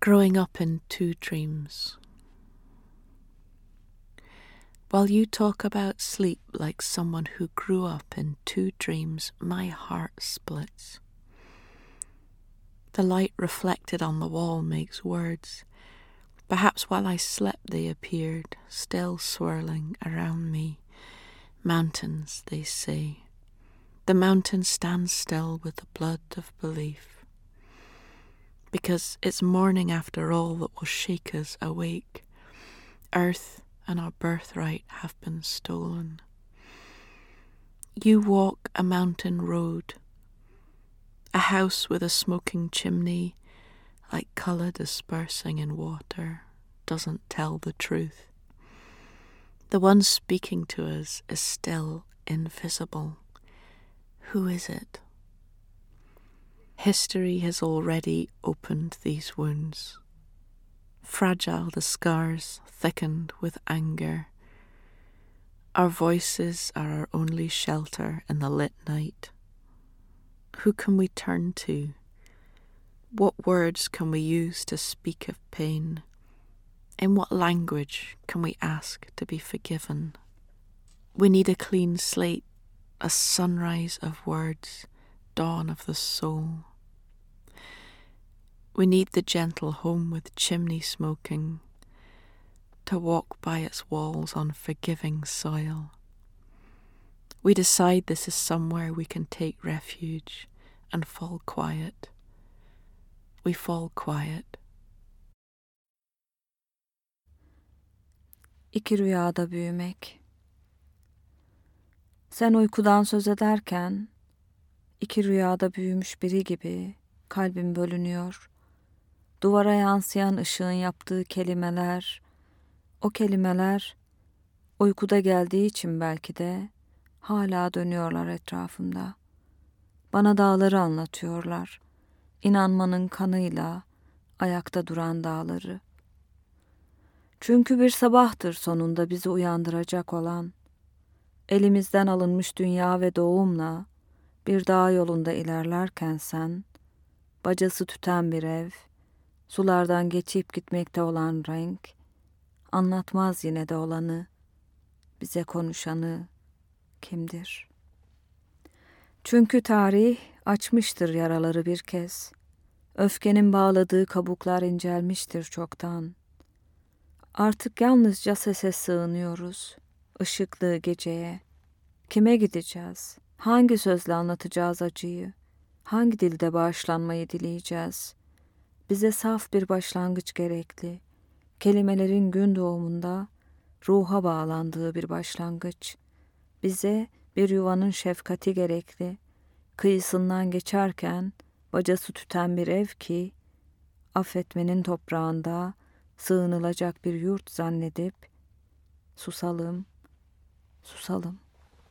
growing up in two dreams. While you talk about sleep like someone who grew up in two dreams, my heart splits. The light reflected on the wall makes words. Perhaps while I slept, they appeared, still swirling around me. Mountains, they say. The mountain stands still with the blood of belief because it's morning after all that will shake us awake. Earth and our birthright have been stolen. You walk a mountain road, a house with a smoking chimney, like colour dispersing in water, doesn't tell the truth. The one speaking to us is still invisible. Who is it? History has already opened these wounds. Fragile the scars, thickened with anger. Our voices are our only shelter in the lit night. Who can we turn to? What words can we use to speak of pain? In what language can we ask to be forgiven? We need a clean slate, a sunrise of words, dawn of the soul. We need the gentle home with chimney smoking, to walk by its walls on forgiving soil. We decide this is somewhere we can take refuge and fall quiet. We fall quiet. İki rüyada büyümek. Sen uykudan söz ederken iki rüyada büyümüş biri gibi kalbim bölünüyor. Duvara yansıyan ışığın yaptığı kelimeler, o kelimeler uykuda geldiği için belki de hala dönüyorlar etrafımda. Bana dağları anlatıyorlar. İnanmanın kanıyla ayakta duran dağları. Çünkü bir sabahtır sonunda bizi uyandıracak olan. Elimizden alınmış dünya ve doğumla bir dağ yolunda ilerlerken sen, bacası tüten bir ev, Sulardan geçip gitmekte olan renk, anlatmaz yine de olanı, bize konuşanı kimdir? Çünkü tarih açmıştır yaraları bir kez. Öfkenin bağladığı kabuklar incelmiştir çoktan. Artık yalnızca sese sığınıyoruz, ışıklı geceye. Kime gideceğiz? Hangi sözle anlatacağız acıyı? Hangi dilde bağışlanmayı dileyeceğiz?'' Bize saf bir başlangıç gerekli. Kelimelerin gün doğumunda ruha bağlandığı bir başlangıç. Bize bir yuvanın şefkati gerekli. Kıyısından geçerken bacası tüten bir ev ki affetmenin toprağında sığınılacak bir yurt zannedip susalım, susalım.